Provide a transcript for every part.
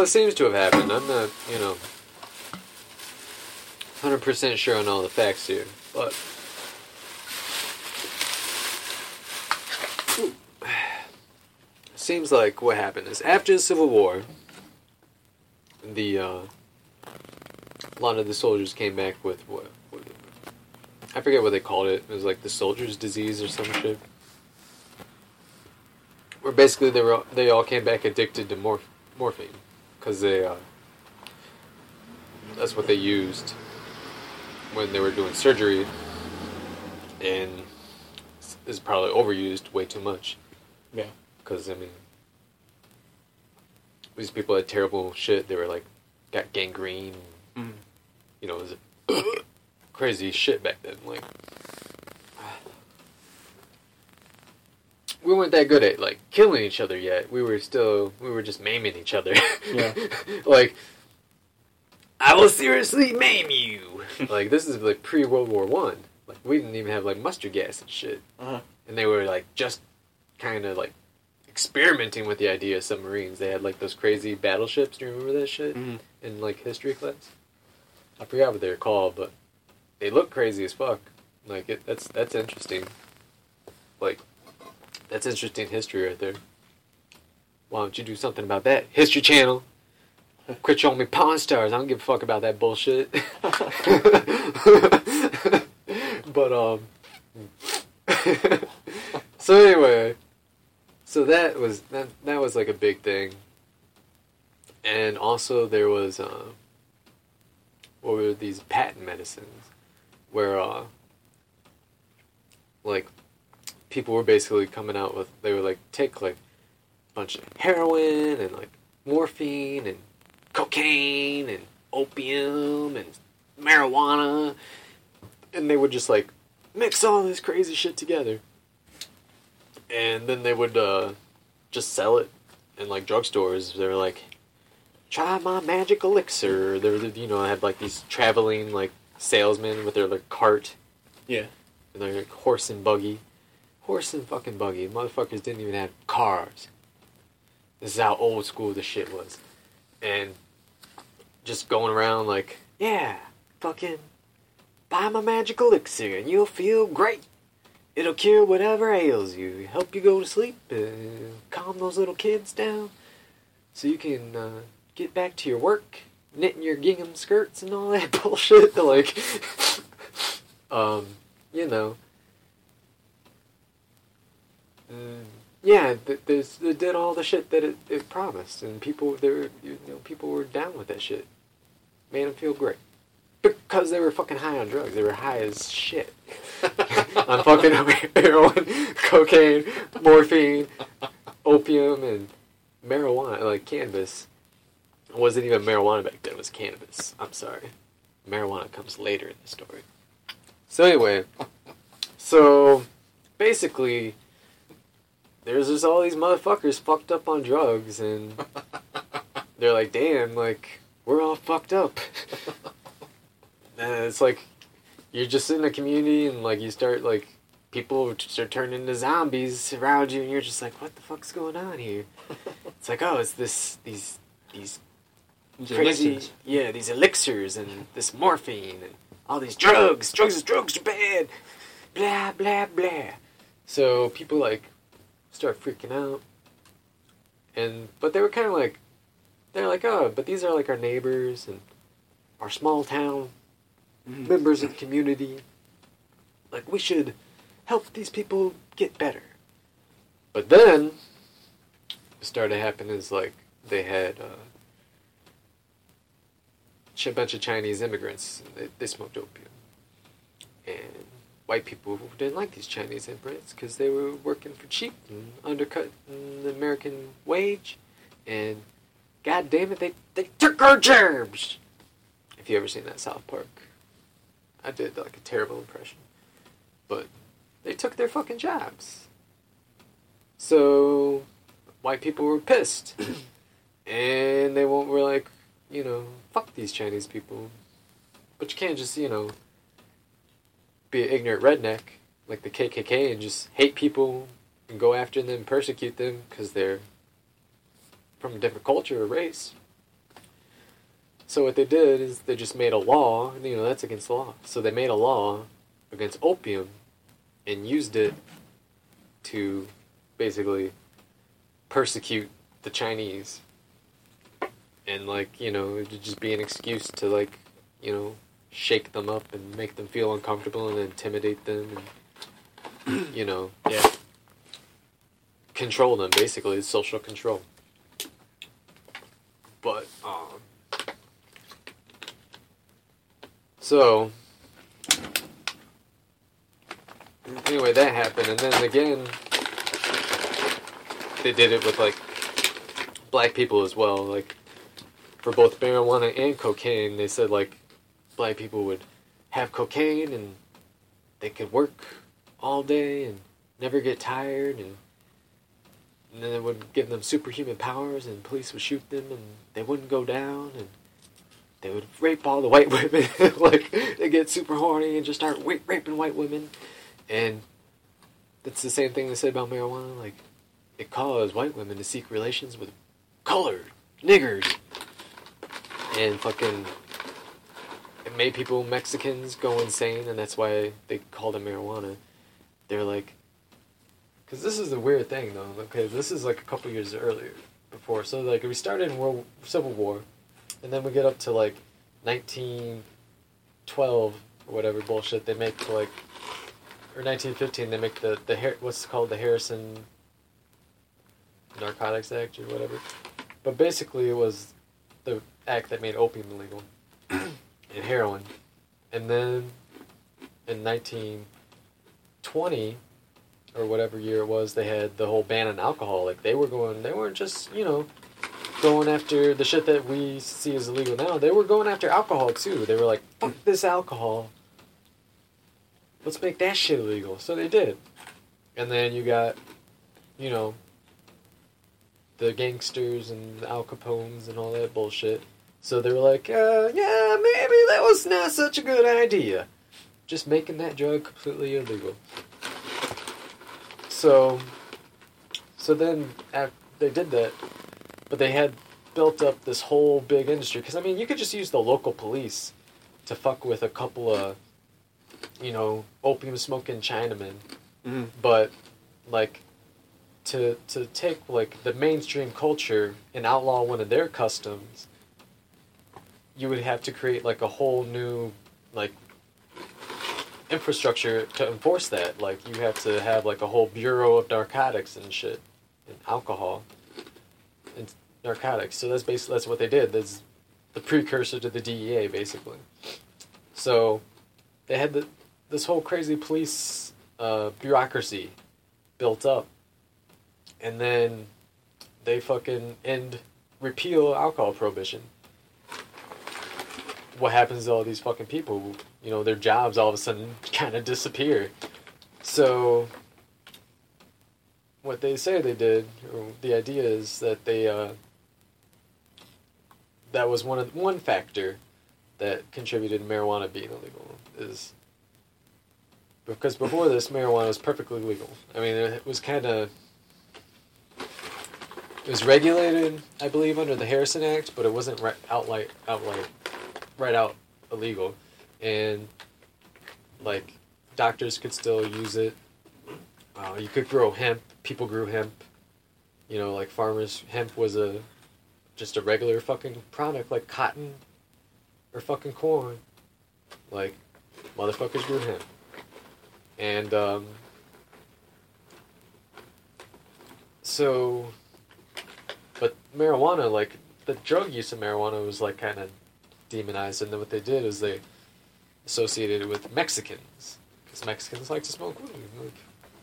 What seems to have happened? I'm not, you know, hundred percent sure on all the facts here, but seems like what happened is after the Civil War, the uh, a lot of the soldiers came back with what, what I forget what they called it. It was like the soldier's disease or some shit. Where basically they were they all came back addicted to morph- morphine because they uh, that's what they used when they were doing surgery, and is probably overused way too much. Yeah. Because I mean, these people had terrible shit. They were like got gangrene. Mm. You know, it was crazy shit back then. Like, we weren't that good at like killing each other yet. We were still we were just maiming each other. Yeah. like, I will seriously maim you. like this is like pre World War One. Like we didn't even have like mustard gas and shit Uh-huh. and they were like just kind of like experimenting with the idea of submarines. They had like those crazy battleships. Do you remember that shit Mhm. in like history class? I forgot what they were called, but they look crazy as fuck. Like it, that's that's interesting. Like that's interesting history right there. Why don't you do something about that? History Channel. Quit showing me Pawn Stars. I don't give a fuck about that bullshit. but um. so anyway, so that was that that was like a big thing, and also there was uh, what were these patent medicines, where uh, like people were basically coming out with they were like take like a bunch of heroin and like morphine and cocaine and opium and marijuana and they would just like mix all this crazy shit together. And then they would uh, just sell it in like drugstores. They were like try my magic elixir. They were you know I have like these traveling like salesmen with their like cart. Yeah. and they're like horse and buggy horse and fucking buggy motherfuckers didn't even have cars this is how old school this shit was and just going around like yeah fucking buy my magic elixir and you'll feel great. It'll cure whatever ails you, help you go to sleep, uh, calm those little kids down, so you can uh, get back to your work, knitting your gingham skirts and all that bullshit. like, um, you know, mm, yeah, th- there's, it did all the shit that it, it promised, and people, they were, you know, people were down with that shit. Made them feel great. Because they were fucking high on drugs. They were high as shit. on fucking heroin, cocaine, morphine, opium, and marijuana, like cannabis. It wasn't even marijuana back then, it was cannabis. I'm sorry. Marijuana comes later in the story. So, anyway, so basically, there's just all these motherfuckers fucked up on drugs, and they're like, damn, like, we're all fucked up. and it's like, you're just in a community, and like, you start, like, people start turning into zombies around you, and you're just like, what the fuck's going on here? It's like, oh, it's this, these, these These crazy, elixirs. yeah, these elixirs and this morphine and all these drugs. Drugs is drugs are bad. Blah blah blah. So people like start freaking out, and but they were kind of like, they're like, oh, but these are like our neighbors and our small town Mhm. members of the community. Like we should help these people get better. But then, what started happening is like they had uh, a bunch of Chinese immigrants. And they, they smoked opium, white people didn't like these Chinese immigrants because they were working for cheap and undercutting the American wage, and God damn it, they they took our jobs. If you ever seen that South Park, I did like a terrible impression, but they took their fucking jobs. So white people were pissed, and they won't were like, you know, fuck these Chinese people. But you can't just you know be an ignorant redneck like the KKK and just hate people and go after them, persecute them because they're from a different culture or race. So what they did is they just made a law. You know that's against the law. So they made a law against opium, and used it to basically persecute the Chinese. And like you know, just be an excuse to like you know shake them up and make them feel uncomfortable and intimidate them and you know Yeah. control them basically it's social control but um so anyway that happened and then again they did it with like black people as well like for both marijuana and cocaine they said like black people would have cocaine and they could work all day and never get tired and and then it would give them superhuman powers and police would shoot them and they wouldn't go down and they would rape all the white women. Like they get super horny and just start raping white women. And that's the same thing they said about marijuana like it caused white women to seek relations with colored niggers and fucking it made people Mexicans go insane, and that's why they called it marijuana. They're like, because this is the weird thing though. Okay, this is like a couple years earlier, before. So like we started in World Civil War, and then we get up to like nineteen twelve or whatever bullshit. They make like, or nineteen fifteen. They make the the what's called the Harrison Narcotics Act or whatever. But basically, it was the act that made opium illegal and heroin. And then in 1920 or whatever year it was, they had the whole ban on alcohol. Like they were going, they weren't just, you know, going after the shit that we see as illegal now. They were going after alcohol too. They were like, fuck this alcohol. Let's make that shit illegal. So they did. And then you got, you know, the gangsters and Al Capones and all that bullshit. So they were like, uh, yeah, maybe that was not such a good idea. Just making that drug completely illegal. So, so then af they did that, but they had built up this whole big industry. Because I mean, you could just use the local police to fuck with a couple of, you know, opium smoking Chinamen Mm-hmm. but like to to take like the mainstream culture and outlaw one of their customs you would have to create like a whole new like infrastructure to enforce that. Like you have to have like a whole bureau of narcotics and shit and alcohol and narcotics. So that's basically that's what they did. That's the precursor to the DEA basically. So they had the, this whole crazy police uh, bureaucracy built up, and then they fucking end repeal alcohol prohibition. What happens to all these fucking people? You know, their jobs all of a sudden kind of disappear. So, what they say they did, or the idea is that they uh, that was one of one factor that contributed to marijuana being illegal is because before this marijuana was perfectly legal. I mean, it was kind of it was regulated, I believe, under the Harrison Act, but it wasn't right, outright outright right out illegal, and like doctors could still use it. Uh, you could grow hemp. People grew hemp. You know, like farmers, hemp was a just a regular fucking product like cotton or fucking corn. Like motherfuckers grew hemp. And um, so, but marijuana, like the drug use of marijuana, was like kind of demonized, and then what they did is they associated it with Mexicans because Mexicans like to smoke weed. Like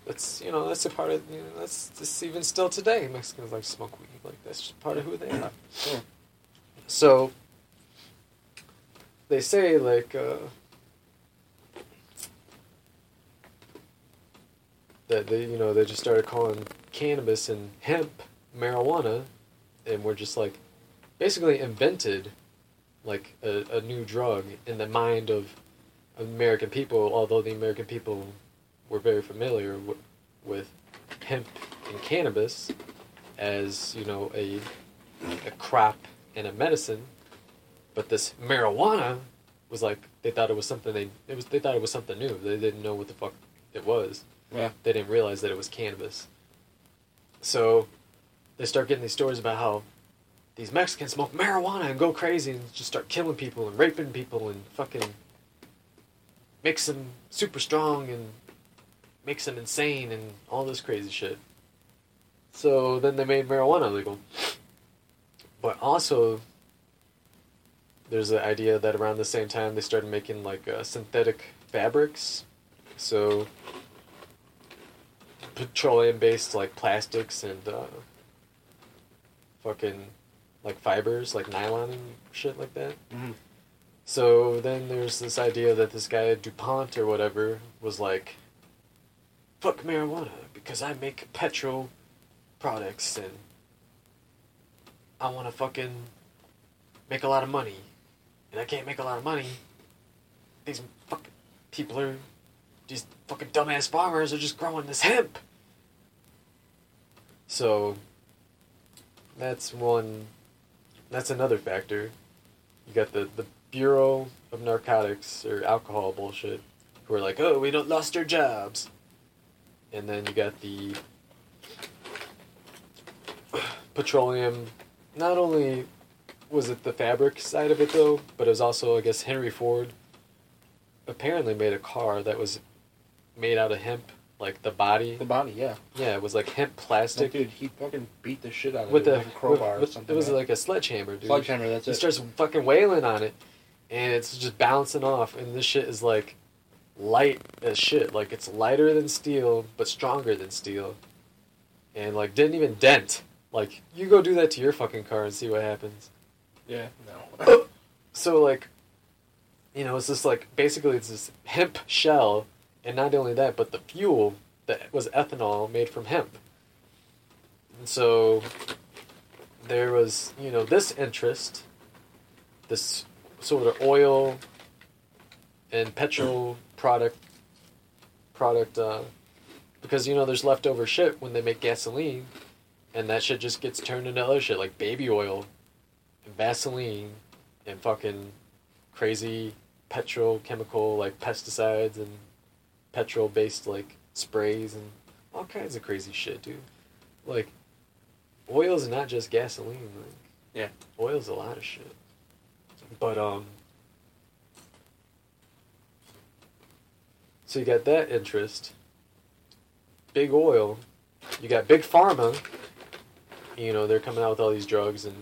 that's you know that's a part of you know that's just even still today Mexicans like to smoke weed. Like that's just part of who they are. So they say like. Uh, that they you know they just started calling cannabis and hemp marijuana and we're just like basically invented like a, a new drug in the mind of American people although the American people were very familiar w- with hemp and cannabis as you know a a crop and a medicine But this marijuana was like they thought it was something they it was they thought it was something new. They didn't know what the fuck it was. Yeah. They didn't realize that it was cannabis. So they start getting these stories about how these Mexicans smoke marijuana and go crazy and just start killing people and raping people and fucking makes them super strong and makes them insane and all this crazy shit. So then they made marijuana legal. But also, there's the idea that around the same time they started making like uh, synthetic fabrics. So petroleum based like plastics and uh, fucking like fibers like nylon and shit like that. Mhm. So then there's this idea that this guy DuPont or whatever was like, fuck marijuana because I make petrol products and I want to fucking make a lot of money. And I can't make a lot of money. These fucking people are, these fucking dumbass farmers are just growing this hemp. So that's one, that's another factor. You got the, the Bureau of Narcotics or alcohol bullshit, who are like, oh, we don't lost our jobs. And then you got the petroleum. Not only was it the fabric side of it though, but it was also, I guess, Henry Ford apparently made a car that was made out of hemp, like the body. The body, yeah. Yeah, it was like hemp Like, plastic dude, he fucking beat the shit out of with it the with a crowbar with- or something. It was right? like a sledgehammer, dude. sledgehammer. That's He it. He starts fucking wailing on it, and it's just bouncing off. And this shit is like light as shit. Like it's lighter than steel, but stronger than steel. And like didn't even dent. Like you go do that to your fucking car and see what happens. yeah, no. So like, you know, it's just like basically it's this hemp shell, and not only that, but the fuel that was ethanol made from hemp. And so there was, you know, this interest, this sort of oil and petrol product product uh, because you know there's leftover shit when they make gasoline and that shit just gets turned into other shit like baby oil and Vaseline and fucking crazy petrochemical like pesticides and petrol based like sprays and all kinds of crazy shit, dude. Like oil is not just gasoline, like Yeah. Oil's a lot of shit. But um So you got that interest. Big oil. You got big pharma. You know, they're coming out with all these drugs and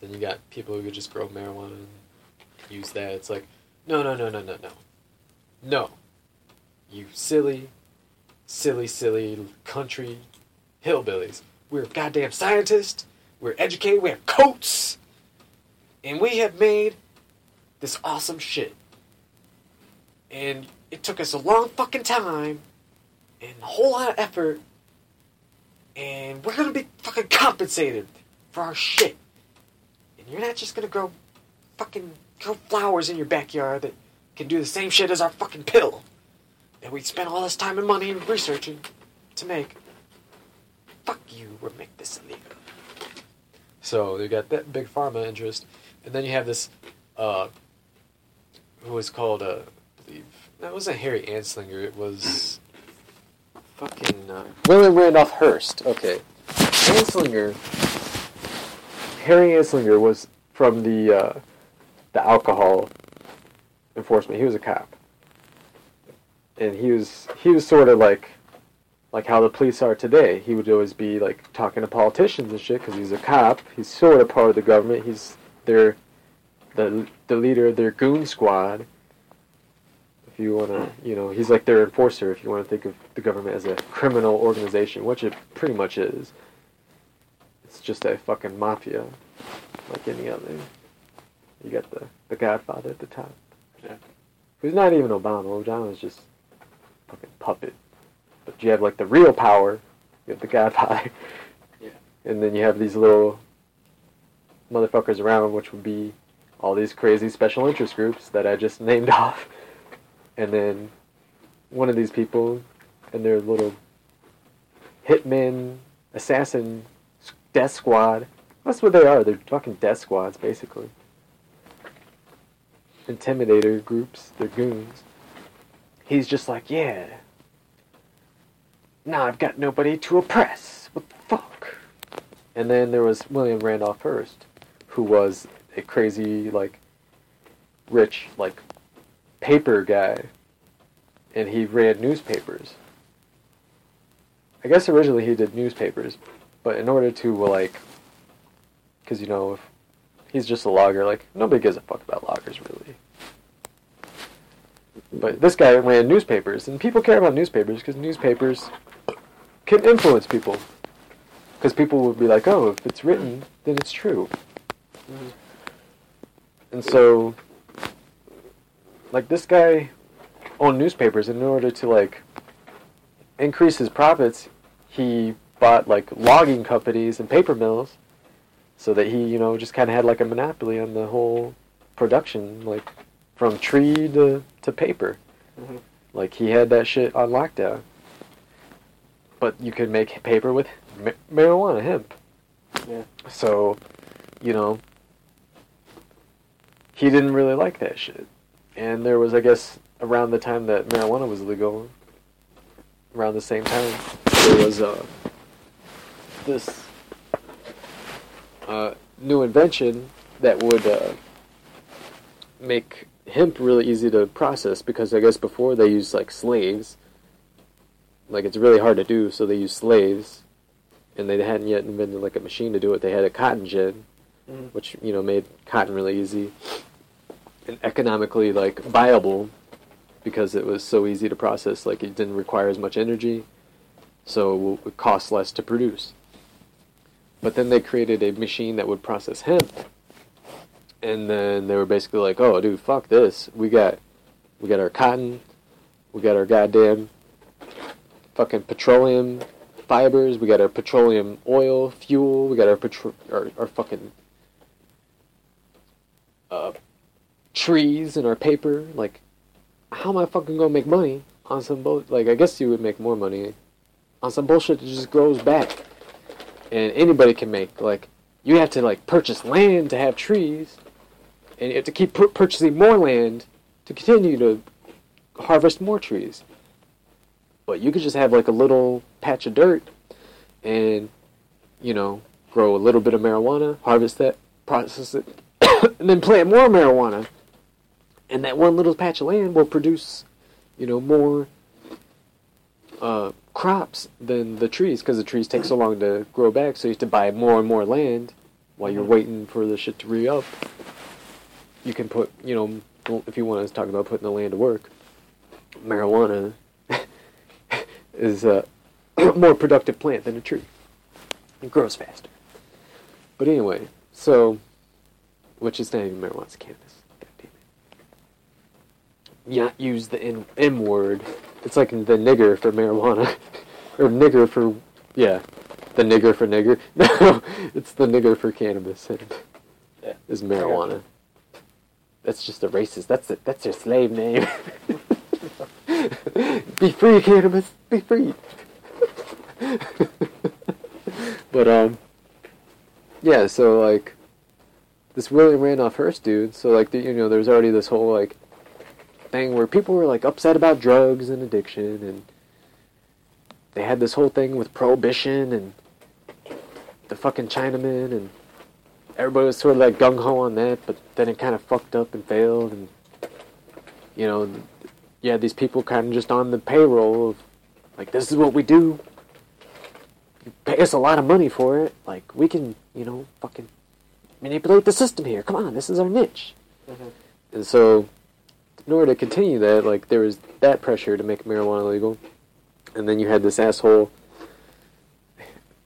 then you got people who could just grow marijuana and use that. It's like, no, no, no, no, no, no. No. You silly, silly, silly country hillbillies. We're goddamn scientists. We're educated. We have coats. And we have made this awesome shit. And it took us a long fucking time and a whole lot of effort. And we're gonna be fucking compensated for our shit. And you're not just gonna grow fucking grow flowers in your backyard that can do the same shit as our fucking pill that we'd spent all this time and money and researching to make. Fuck you, we'll make this illegal. So you got that big pharma interest, and then you have this, uh, who was called, uh, I believe, that wasn't Harry Anslinger, it was fucking, uh, William Randolph Hearst, okay. Anslinger, Harry Anslinger was from the, uh, the alcohol enforcement, he was a cop. And he was, he was sort of like, like how the police are today. He would always be like talking to politicians and shit because he's a cop. He's sort of part of the government. He's their the the leader of their goon squad. If you want to, you know, he's like their enforcer. If you want to think of the government as a criminal organization, which it pretty much is. It's just a fucking mafia, like any other. You got the the Godfather at the top. Yeah. Who's not even Obama. Obama's just fucking puppet. But you have like the real power. You have the Godfather. Yeah. And then you have these little motherfuckers around, which would be all these crazy special interest groups that I just named off. And then one of these people and their little hitman, assassin, death squad. That's what they are. They're fucking death squads, basically. intimidator groups, their goons. He's just like, yeah. Now I've got nobody to oppress. What the fuck? And then there was William Randolph Hearst, who was a crazy, like, rich, like, paper guy. And he ran newspapers. I guess originally he did newspapers, but in order to, like, because, you know, if he's just a logger, like, nobody gives a fuck about loggers, really. But this guy ran newspapers, and people care about newspapers because newspapers can influence people. Because people would be like, oh, if it's written, then it's true. Mm-hmm. And so, like, this guy owned newspapers, and in order to, like, increase his profits, he bought, like, logging companies and paper mills so that he, you know, just kind of had, like, a monopoly on the whole production, like, from tree to, to paper. Mhm. Like, he had that shit on lockdown. But you could make paper with ma- marijuana, hemp. Yeah. So, you know, he didn't really like that shit. And there was, I guess, around the time that marijuana was legal, around the same time, there was uh, this uh, new invention that would uh, make hemp really easy to process because I guess before they used like slaves. Like it's really hard to do, so they used slaves, and they hadn't yet invented like a machine to do it. They had a cotton gin, Mhm. which you know made cotton really easy and economically like viable because it was so easy to process. Like it didn't require as much energy, so it cost less to produce. But then they created a machine that would process hemp, and then they were basically like, "Oh, dude, fuck this. We got, we got our cotton, we got our goddamn fucking petroleum fibers. We got our petroleum oil fuel. We got our petro- our, our fucking uh, trees and our paper. Like, how am I fucking gonna make money on some bull? Like, I guess you would make more money on some bullshit that just grows back, and anybody can make. Like, you have to like purchase land to have trees, and you have to keep pur- purchasing more land to continue to harvest more trees. But you could just have like a little patch of dirt and, you know, grow a little bit of marijuana, harvest that, process it, and then plant more marijuana. And that one little patch of land will produce, you know, more uh, crops than the trees because the trees take so long to grow back. So you have to buy more and more land while you're Mhm. waiting for the shit to re up. You can put, you know, if you want to talk about putting the land to work, marijuana is a more productive plant than a tree. It grows faster. But anyway, so, which is not even marijuana, cannabis. God damn it. Not use the N, M word. It's like the nigger for marijuana. or nigger for, yeah, the nigger for nigger. No, it's the nigger for cannabis. Yeah. is marijuana. That's just a racist. That's a, that's their slave name. Be free, cannabis. Be free. but um, yeah. So like, this William Randolph Hearst dude. So like, the, you know, there's already this whole like thing where people were like upset about drugs and addiction, and they had this whole thing with prohibition and the fucking Chinaman, and everybody was sort of like gung ho on that, but then it kind of fucked up and failed, and you know, yeah, these people kind of just on the payroll of like, this is what we do. You pay us a lot of money for it. Like, we can, you know, fucking manipulate the system here. Come on, this is our niche. Mhm. And so, in order to continue that, like, there was that pressure to make marijuana legal. And then you had this asshole,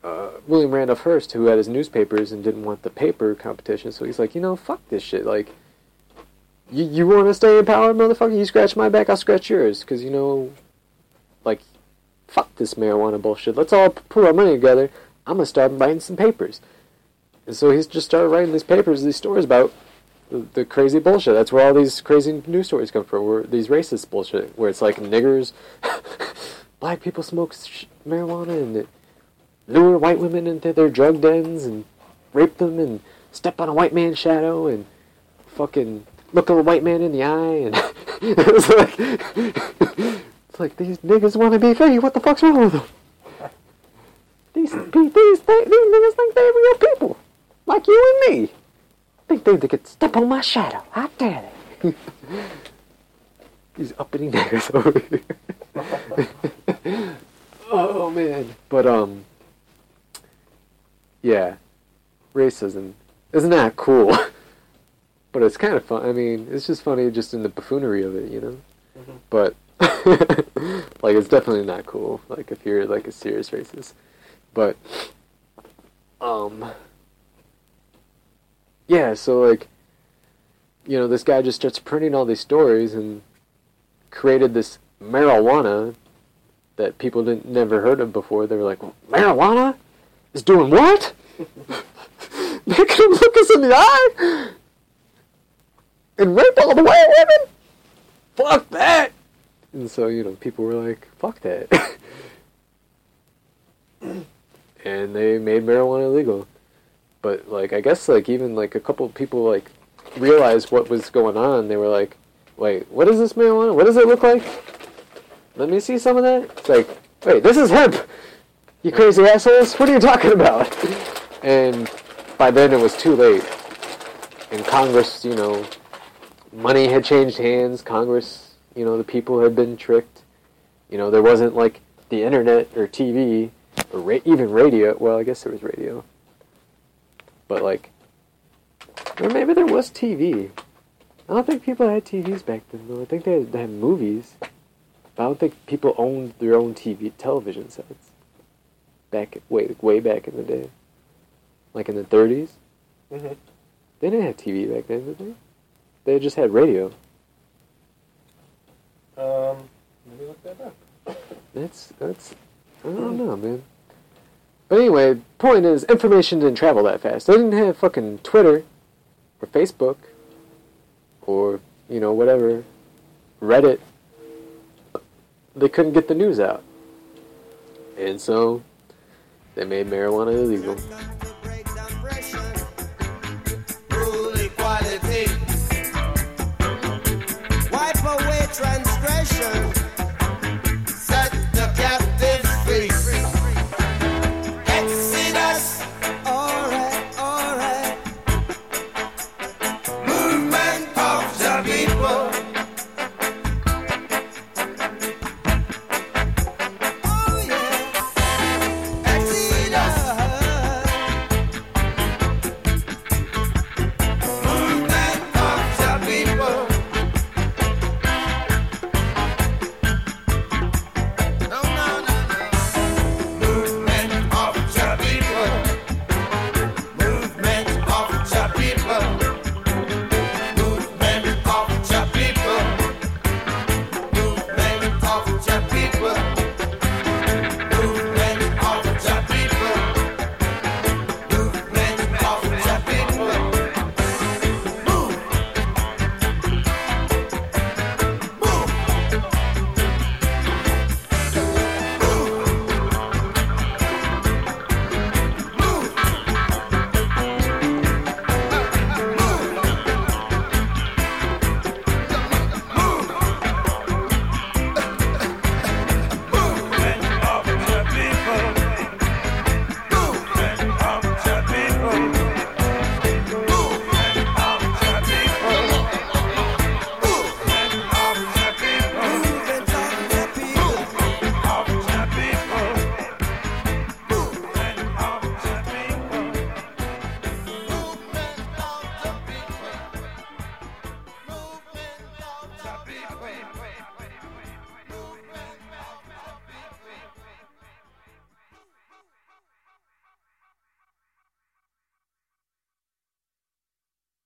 uh, William Randolph Hearst, who had his newspapers and didn't want the paper competition. So he's like, you know, fuck this shit. Like, you, you want to stay in power, motherfucker? You scratch my back, I'll scratch yours. Because, you know, like, fuck this marijuana bullshit. Let's all put our money together. I'm going to start writing some papers. And so he's just started writing these papers, these stories about the, the crazy bullshit. That's where all these crazy news stories come from. Where these racist bullshit, where it's like niggers, black people smoke sh- marijuana and they lure white women into their drug dens and rape them and step on a white man's shadow and fucking look a white man in the eye, and it was like, it's like these niggas want to be free. What the fuck's wrong with them? These pe- these these niggas think they're real people, like you and me. Think they could step on my shadow? How dare they? these uppity niggas over here. oh man, but um, yeah, racism isn't that cool? but it's kind of fun. I mean, it's just funny just in the buffoonery of it, you know. Mhm. But like, it's definitely not cool. Like if you're like a serious racist, but um, yeah. So like, you know, this guy just starts printing all these stories and created this marijuana that people didn't never heard of before. They were like, marijuana is doing what? They can look us in the eye and rape all the white women? Fuck that! And so, you know, people were like, fuck that. and they made marijuana illegal. But, like, I guess, like, even, like, a couple people, like, realized what was going on. They were like, wait, what is this marijuana? What does it look like? Let me see some of that. It's like, wait, this is hemp! You crazy assholes! What are you talking about? And by then it was too late. And Congress, you know, money had changed hands. Congress, you know, the people had been tricked. You know, there wasn't like the internet or TV or ra- even radio. Well, I guess there was radio. But like, or maybe there was TV. I don't think people had TVs back then, though. I think they had, they had movies. But I don't think people owned their own TV television sets. Back way way back in the day, like in the 30s. Mhm. They didn't have TV back then, did they? They just had radio. Um, maybe look that up. That's that's I don't know, man. But anyway, point is, information didn't travel that fast. They didn't have fucking Twitter, or Facebook, or you know whatever, Reddit. They couldn't get the news out, and so they made marijuana illegal.